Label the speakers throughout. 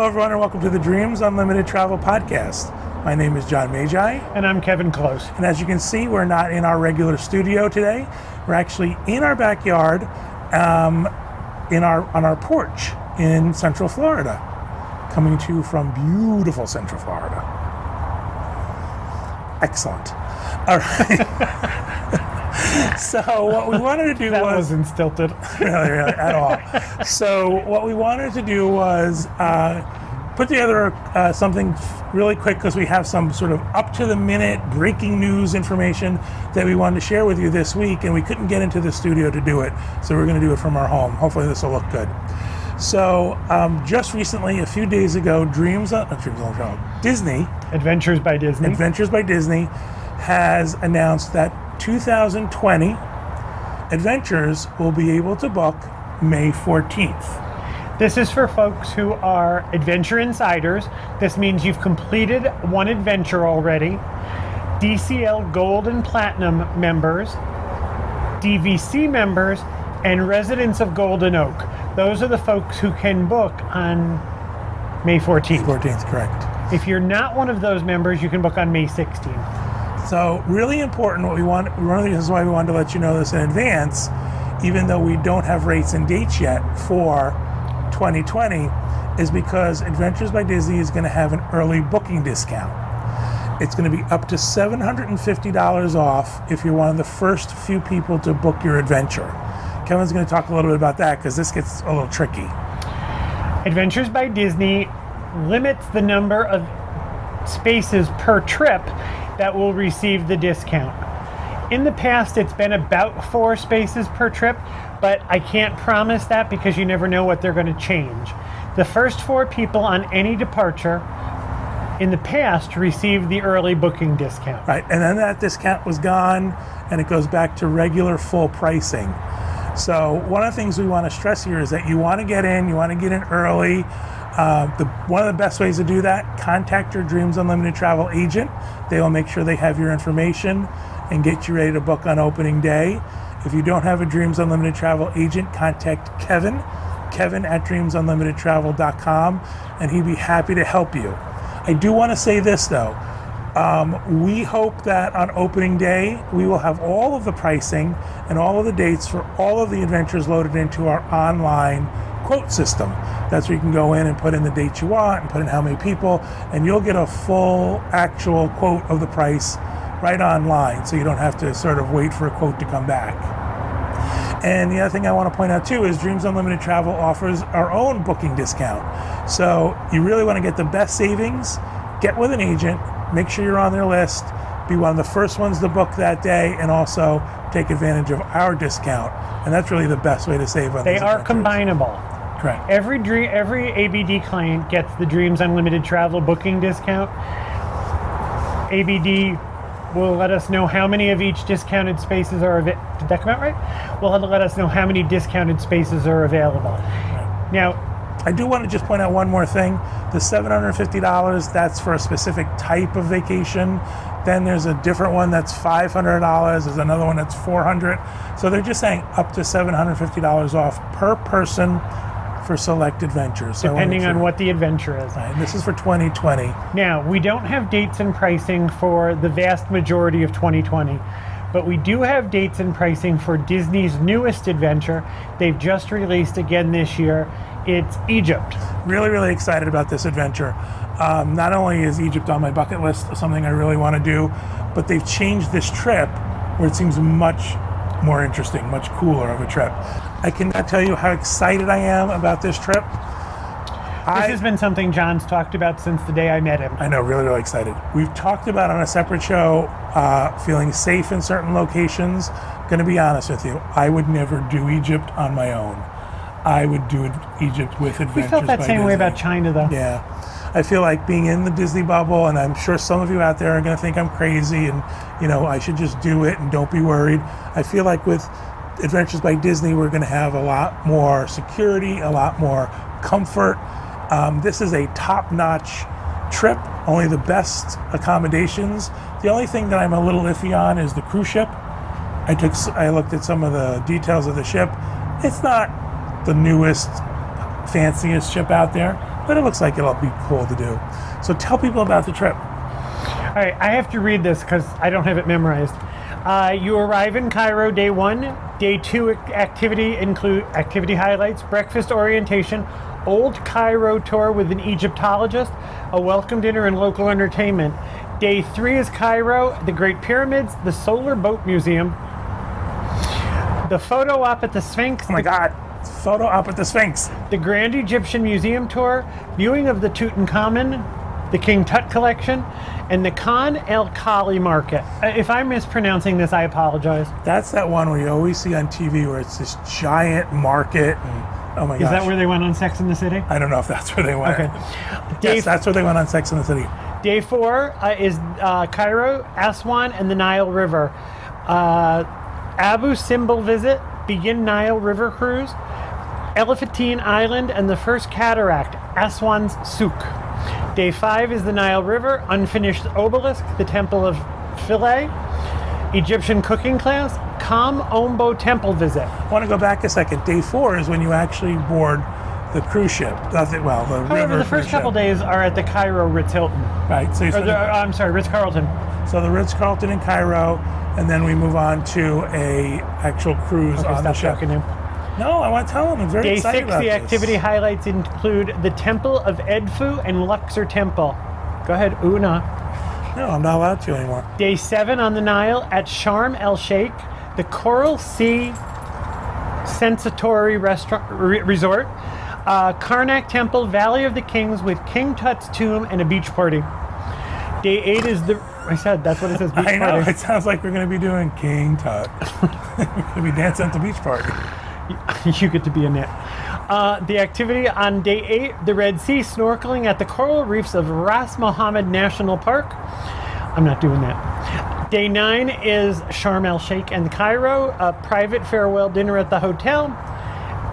Speaker 1: Hello, everyone, and welcome to the Dreams Unlimited Travel Podcast. My name is John Magi,
Speaker 2: And I'm Kevin Close.
Speaker 1: and as you can see, we're not in our regular studio today. We're actually in our backyard, um, in our on our porch in Central Florida, coming to you from beautiful Central Florida. Excellent. All right. so what we wanted to do
Speaker 2: That
Speaker 1: was
Speaker 2: wasn't stilted.
Speaker 1: really, really at all. So what we wanted to do was uh, put together uh, something really quick because we have some sort of up to the minute breaking news information that we wanted to share with you this week, and we couldn't get into the studio to do it, so we're going to do it from our home. Hopefully, this will look good. So um, just recently, a few days ago, Dreams, uh, Dreams on Disney
Speaker 2: Adventures by Disney.
Speaker 1: Adventures by Disney has announced that 2020 Adventures will be able to book May 14th.
Speaker 2: This is for folks who are adventure insiders. This means you've completed one adventure already. DCL Gold and Platinum members, DVC members, and residents of Golden Oak. Those are the folks who can book on May 14th.
Speaker 1: 14th, correct.
Speaker 2: If you're not one of those members, you can book on May 16th.
Speaker 1: So, really important. What we want, one of the reasons why we wanted to let you know this in advance, even though we don't have rates and dates yet for 2020, is because Adventures by Disney is going to have an early booking discount. It's going to be up to $750 off if you're one of the first few people to book your adventure. Kevin's going to talk a little bit about that because this gets a little tricky.
Speaker 2: Adventures by Disney limits the number of spaces per trip that will receive the discount. In the past, it's been about four spaces per trip, but I can't promise that because you never know what they're going to change. The first four people on any departure in the past received the early booking discount.
Speaker 1: Right, and then that discount was gone, and it goes back to regular full pricing. So one of the things we want to stress here is that you want to get in, you want to get in early. Uh, the, one of the best ways to do that, contact your Dreams Unlimited travel agent. They will make sure they have your information and get you ready to book on opening day. If you don't have a Dreams Unlimited travel agent, contact Kevin, Kevin at dreamsunlimitedtravel.com, and he'd be happy to help you. I do want to say this though. Um, we hope that on opening day, we will have all of the pricing and all of the dates for all of the adventures loaded into our online quote system. That's where you can go in and put in the date you want and put in how many people, and you'll get a full actual quote of the price right online. So you don't have to sort of wait for a quote to come back. And the other thing I want to point out too is Dreams Unlimited Travel offers our own booking discount. So you really want to get the best savings, get with an agent, make sure you're on their list, be one of the first ones to book that day, and also take advantage of our discount. And that's really the best way to save on
Speaker 2: They are
Speaker 1: adventures.
Speaker 2: combinable.
Speaker 1: Correct.
Speaker 2: Every dream, every ABD client gets the Dreams Unlimited travel booking discount. ABD will let us know how many of each discounted spaces are available. Did that come out right? Will let us know how many discounted spaces are available. Now,
Speaker 1: I do want to just point out one more thing. The $750, that's for a specific type of vacation. Then there's a different one that's $500. There's another one that's 400 So they're just saying up to $750 off per person for select adventures. So
Speaker 2: depending on what the adventure is.
Speaker 1: And this is for 2020.
Speaker 2: Now, we don't have dates and pricing for the vast majority of 2020, but we do have dates and pricing for Disney's newest adventure. They've just released again this year. It's Egypt.
Speaker 1: Really, really excited about this adventure. Um, not only is Egypt on my bucket list, something I really want to do, but they've changed this trip where it seems much more interesting, much cooler of a trip. I cannot tell you how excited I am about this trip.
Speaker 2: This
Speaker 1: I,
Speaker 2: has been something John's talked about since the day I met him.
Speaker 1: I know, really, really excited. We've talked about on a separate show uh, feeling safe in certain locations. Going to be honest with you, I would never do Egypt on my own. I would do Egypt with Adventures
Speaker 2: We felt that
Speaker 1: by
Speaker 2: same way about China, though.
Speaker 1: Yeah. I feel like being in the Disney bubble, and I'm sure some of you out there are going to think I'm crazy and, you know, I should just do it and don't be worried. I feel like with Adventures by Disney, we're going to have a lot more security, a lot more comfort. Um, this is a top notch trip, only the best accommodations. The only thing that I'm a little iffy on is the cruise ship. I took, I looked at some of the details of the ship. It's not the newest, fanciest ship out there, but it looks like it'll be cool to do. So tell people about the trip.
Speaker 2: All right, I have to read this because I don't have it memorized. Uh, you arrive in Cairo day one. Day two activity include activity highlights, breakfast orientation, old Cairo tour with an Egyptologist, a welcome dinner, and local entertainment. Day three is Cairo, the Great Pyramids, the Solar Boat Museum, the photo op at the Sphinx,
Speaker 1: Oh my God, photo op at the Sphinx.
Speaker 2: the Grand Egyptian Museum tour, viewing of the Tutankhamun, the King Tut collection, and the Khan El Khali market. Uh, If I'm mispronouncing this, I apologize.
Speaker 1: That's that one where you always see on TV where it's this giant market. And, oh my god.
Speaker 2: Is
Speaker 1: gosh.
Speaker 2: that where they went on Sex in the City?
Speaker 1: I don't know if that's where they went.
Speaker 2: Okay. Day,
Speaker 1: Yes, that's where they went on Sex in the City.
Speaker 2: day four uh, is uh, Cairo, Aswan, and the Nile River. Uh, Abu Simbel visit, begin Nile River cruise, Elephantine Island, and the first cataract, Aswan's Souk. Day five is the Nile River, unfinished obelisk, the Temple of Philae, Egyptian cooking class, Kom Ombo temple visit.
Speaker 1: I want to go back a second. Day four is when you actually board the cruise ship. Uh, That's it. Well, the
Speaker 2: However,
Speaker 1: river
Speaker 2: the first couple
Speaker 1: ship.
Speaker 2: days are at the Cairo Ritz Hilton.
Speaker 1: Right. So, you
Speaker 2: Or
Speaker 1: spend
Speaker 2: the, I'm sorry, Ritz Carlton.
Speaker 1: So the Ritz Carlton in Cairo, and then we move on to a actual cruise
Speaker 2: Okay,
Speaker 1: on the ship. No, I want to tell them. I'm very
Speaker 2: Day
Speaker 1: excited
Speaker 2: six,
Speaker 1: about
Speaker 2: the
Speaker 1: this.
Speaker 2: activity highlights include the Temple of Edfu and Luxor Temple. Go ahead, Una.
Speaker 1: No, I'm not allowed to anymore.
Speaker 2: Day seven on the Nile at Sharm el Sheikh, the Coral Sea Sensatori Restaurant re- Resort, uh, Karnak Temple, Valley of the Kings with King Tut's tomb and a beach party. Day eight is the. I said that's what it says. Beach
Speaker 1: I know.
Speaker 2: party.
Speaker 1: It sounds like we're going to be doing King Tut. we're going to be dancing at the beach party.
Speaker 2: you get to be in it. Uh, the activity on day eight, the Red Sea, snorkeling at the coral reefs of Ras Mohammed National Park. I'm not doing that. Day nine is Sharm el Sheikh and Cairo, a private farewell dinner at the hotel.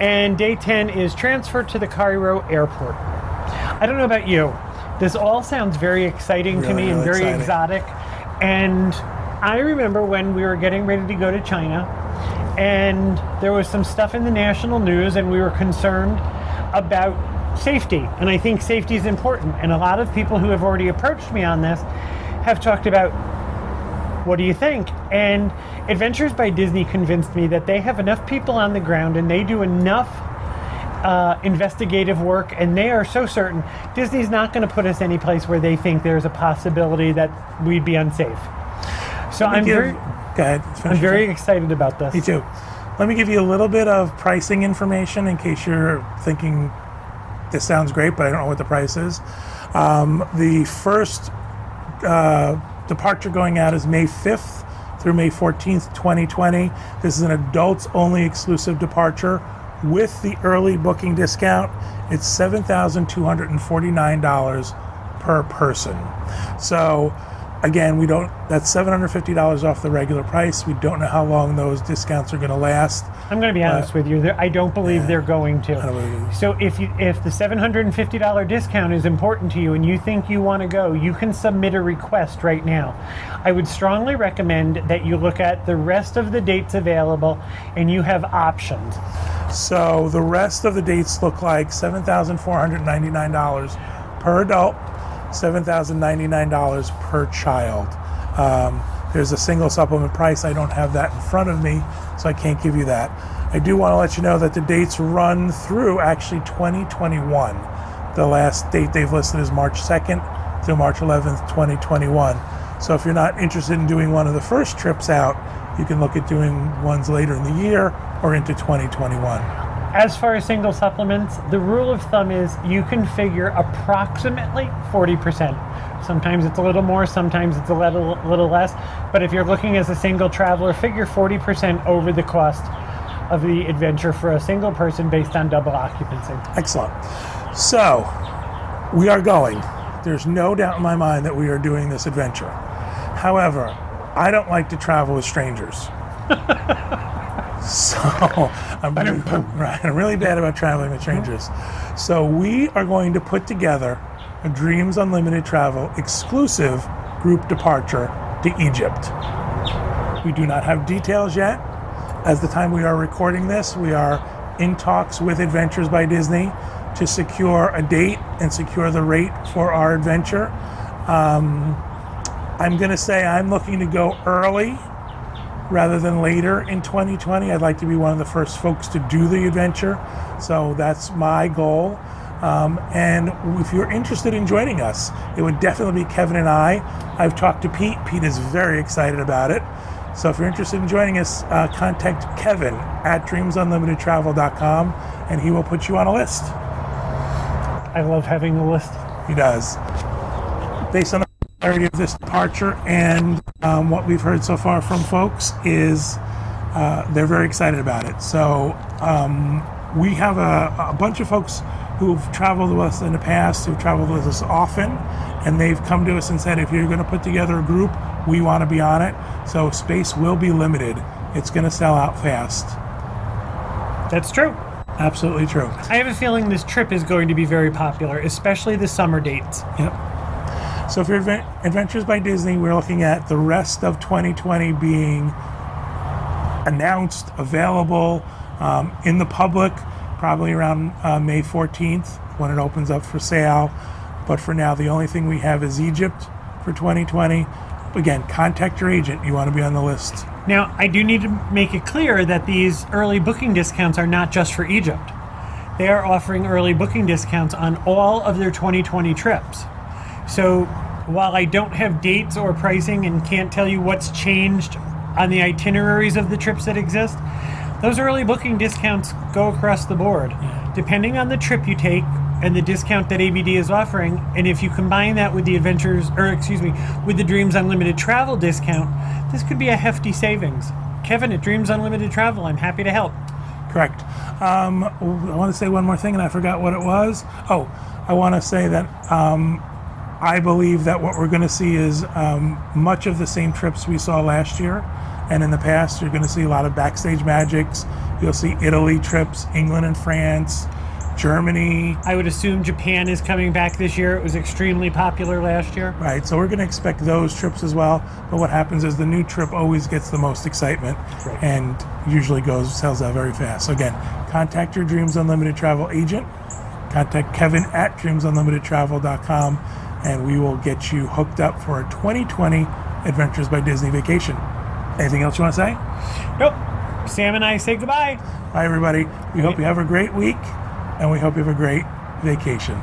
Speaker 2: And day 10 is transfer to the Cairo airport. I don't know about you. This all sounds very exciting to
Speaker 1: Really,
Speaker 2: me and very
Speaker 1: exciting.
Speaker 2: exotic. And I remember when we were getting ready to go to China, and there was some stuff in the national news, and we were concerned about safety. And I think safety is important. And a lot of people who have already approached me on this have talked about what do you think? And Adventures by Disney convinced me that they have enough people on the ground and they do enough uh, investigative work, and they are so certain Disney's not going to put us any place where they think there's a possibility that we'd be unsafe. So I'm
Speaker 1: Give-
Speaker 2: very,
Speaker 1: Go ahead.
Speaker 2: I'm very excited about this.
Speaker 1: Me too. Let me give you a little bit of pricing information in case you're thinking this sounds great, but I don't know what the price is. Um, the first uh, departure going out is May 5th through May 14th, 2020. This is an adults only exclusive departure with the early booking discount. It's $7,249 per person. So, again, we don't, that's $750 off the regular price. We don't know how long those discounts are going to last.
Speaker 2: I'm going to be honest with you. I don't believe they're going to.
Speaker 1: don't believe it.
Speaker 2: So if you if the $750 discount is important to you and you think you want to go, you can submit a request right now. I would strongly recommend that you look at the rest of the dates available and you have options.
Speaker 1: So the rest of the dates look like $7,499 per adult, $7,099 per child. Um, there's a single supplement price. I don't have that in front of me, so I can't give you that. I do want to let you know that the dates run through actually 2021. The last date they've listed is March 2nd through March 11th, 2021. So if you're not interested in doing one of the first trips out, you can look at doing ones later in the year or into 2021.
Speaker 2: As far as single supplements, the rule of thumb is you can figure approximately 40%. Sometimes it's a little more, sometimes it's a little, little less. But if you're looking as a single traveler, figure 40% over the cost of the adventure for a single person based on double occupancy.
Speaker 1: Excellent. So, we are going. There's no doubt in my mind that we are doing this adventure. However, I don't like to travel with strangers. so, I'm really, right, I'm really bad about traveling with strangers. So, we are going to put together a Dreams Unlimited Travel exclusive group departure to Egypt. We do not have details yet. As the time we are recording this, we are in talks with Adventures by Disney to secure a date and secure the rate for our adventure. Um, I'm going to say I'm looking to go early rather than later in 2020. I'd like to be one of the first folks to do the adventure. So that's my goal. Um, and if you're interested in joining us, it would definitely be Kevin and I. I've talked to Pete. Pete is very excited about it. So if you're interested in joining us, uh, contact Kevin at dreamsunlimitedtravel.com and he will put you on a list.
Speaker 2: I love having a list.
Speaker 1: He does. Based on popularity of this departure and um, what we've heard so far from folks, is uh, they're very excited about it. So um, we have a, a bunch of folks who've traveled with us in the past, who've traveled with us often, and they've come to us and said, if you're going to put together a group, we want to be on it. So space will be limited. It's going to sell out fast.
Speaker 2: That's true.
Speaker 1: Absolutely true.
Speaker 2: I have a feeling this trip is going to be very popular, especially the summer dates.
Speaker 1: Yep. So for Advent- Adventures by Disney, we're looking at the rest of 2020 being announced, available um, in the public, probably around uh, May 14th when it opens up for sale. But for now, the only thing we have is Egypt for 2020. Again, contact your agent. You want to be on the list.
Speaker 2: Now, I do need to make it clear that these early booking discounts are not just for Egypt. They are offering early booking discounts on all of their 2020 trips. So, while I don't have dates or pricing and can't tell you what's changed on the itineraries of the trips that exist, those early booking discounts go across the board. Depending on the trip you take and the discount that ABD is offering, and if you combine that with the adventures, or excuse me, with the Dreams Unlimited travel discount, this could be a hefty savings. Kevin at Dreams Unlimited Travel, I'm happy to help.
Speaker 1: Correct. Um, I want to say one more thing, and I forgot what it was. Oh, I want to say that um, I believe that what we're going to see is um, much of the same trips we saw last year and in the past. You're going to see a lot of backstage magics. You'll see Italy trips, England and France, Germany.
Speaker 2: I would assume Japan is coming back this year. It was extremely popular last year.
Speaker 1: Right, so we're going to expect those trips as well. But what happens is the new trip always gets the most excitement
Speaker 2: Right.
Speaker 1: and usually goes sells out very fast. So again, contact your Dreams Unlimited travel agent. Contact Kevin at dreamsunlimitedtravel.com and we will get you hooked up for a 2020 Adventures by Disney vacation. Anything else you want to say?
Speaker 2: Nope. Sam and I say goodbye.
Speaker 1: Bye, everybody. We hope you have a great week and we hope you have a great vacation.